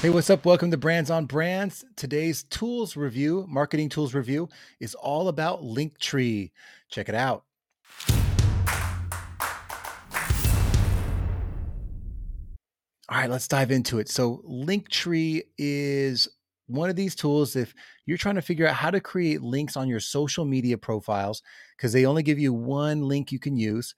Hey, what's up? Welcome to Brands on Brands. Today's tools review, marketing tools review, is all about Linktree. Check it out. All right, let's dive into it. So, Linktree is one of these tools if you're trying to figure out how to create links on your social media profiles, because they only give you one link you can use.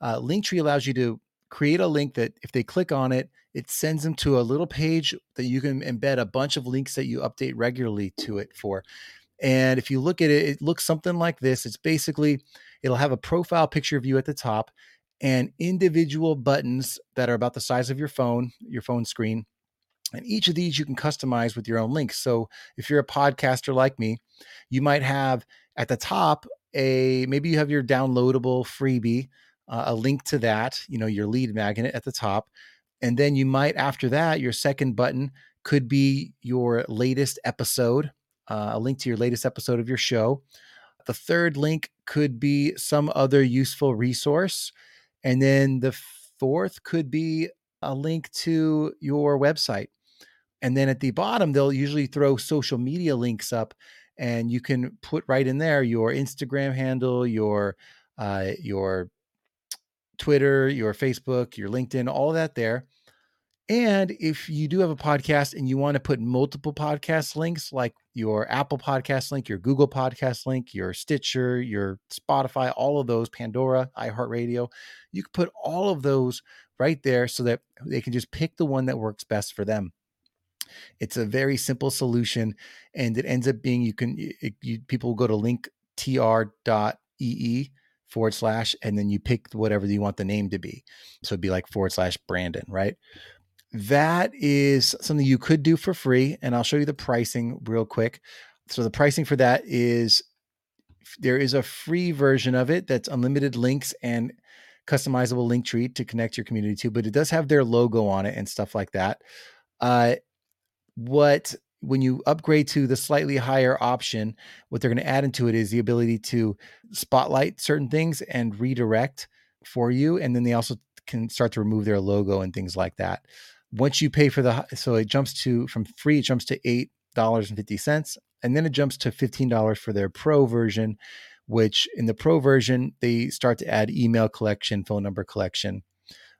Uh, Linktree allows you to create a link that if they click on it, it sends them to a little page that you can embed a bunch of links that you update regularly to it for. And if you look at it, it looks something like this. It's basically, it'll have a profile picture of you at the top and individual buttons that are about the size of your phone, your phone screen. And each of these you can customize with your own links. So if you're a podcaster like me, you might have at the top a maybe you have your downloadable freebie uh, a link to that, you know, your lead magnet at the top. And then you might, after that, your second button could be your latest episode, uh, a link to your latest episode of your show. The third link could be some other useful resource. And then the fourth could be a link to your website. And then at the bottom, they'll usually throw social media links up, and you can put right in there your Instagram handle, your uh, your Twitter, your Facebook, your LinkedIn, all that there. And if you do have a podcast and you want to put multiple podcast links, like your Apple podcast link, your Google podcast link, your Stitcher, your Spotify, all of those, Pandora, iHeartRadio, you can put all of those right there so that they can just pick the one that works best for them. It's a very simple solution, and it ends up being you can it, you, people go to linktr.ee forward slash, and then you pick whatever you want the name to be. So it'd be like forward slash Brandon, right? That is something you could do for free. And I'll show you the pricing real quick. So the pricing for that is there is a free version of it that's unlimited links and customizable Linktree to connect your community to, but it does have their logo on it and stuff like that. Uh, what when you upgrade to the slightly higher option, what they're going to add into it is the ability to spotlight certain things and redirect for you. And then they also can start to remove their logo and things like that. Once you pay for the, so it jumps to from free, it jumps to $8.50. And then it jumps to $15 for their pro version, which in the pro version, they start to add email collection, phone number collection,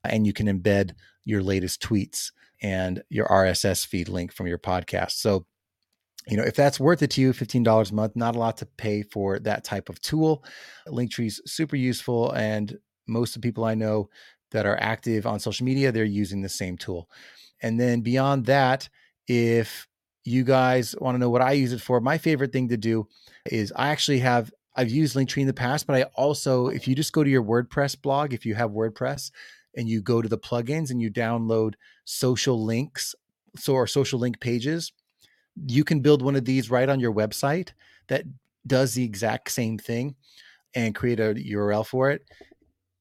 and you can embed your latest tweets and your RSS feed link from your podcast. So, you know, if that's worth it to you, $15 a month, not a lot to pay for that type of tool. Linktree's super useful. And most of the people I know that are active on social media, they're using the same tool. And then beyond that, if you guys want to know what I use it for, my favorite thing to do is I actually have I've used Linktree in the past, but I also, if you just go to your WordPress blog, if you have WordPress, and you go to the plugins and you download social links so or social link pages you can build one of these right on your website that does the exact same thing and create a url for it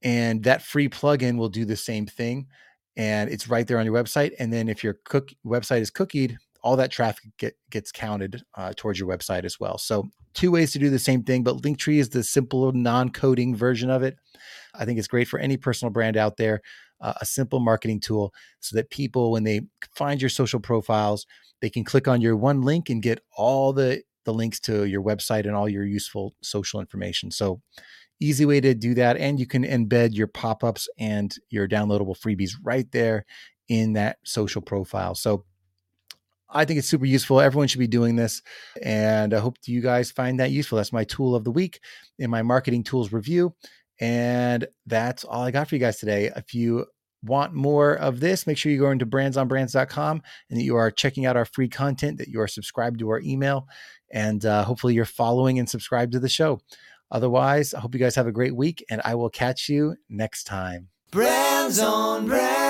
and that free plugin will do the same thing and it's right there on your website and then if your cook website is cookied all that traffic get, gets counted uh, towards your website as well. So two ways to do the same thing but linktree is the simple non-coding version of it I think it's great for any personal brand out there, uh, a simple marketing tool so that people, when they find your social profiles, they can click on your one link and get all the, the links to your website and all your useful social information. So, easy way to do that. And you can embed your pop ups and your downloadable freebies right there in that social profile. So, I think it's super useful. Everyone should be doing this. And I hope you guys find that useful. That's my tool of the week in my marketing tools review. And that's all I got for you guys today. If you want more of this, make sure you go into brandsonbrands.com and that you are checking out our free content, that you are subscribed to our email, and uh, hopefully you're following and subscribed to the show. Otherwise, I hope you guys have a great week, and I will catch you next time. Brands on Brands.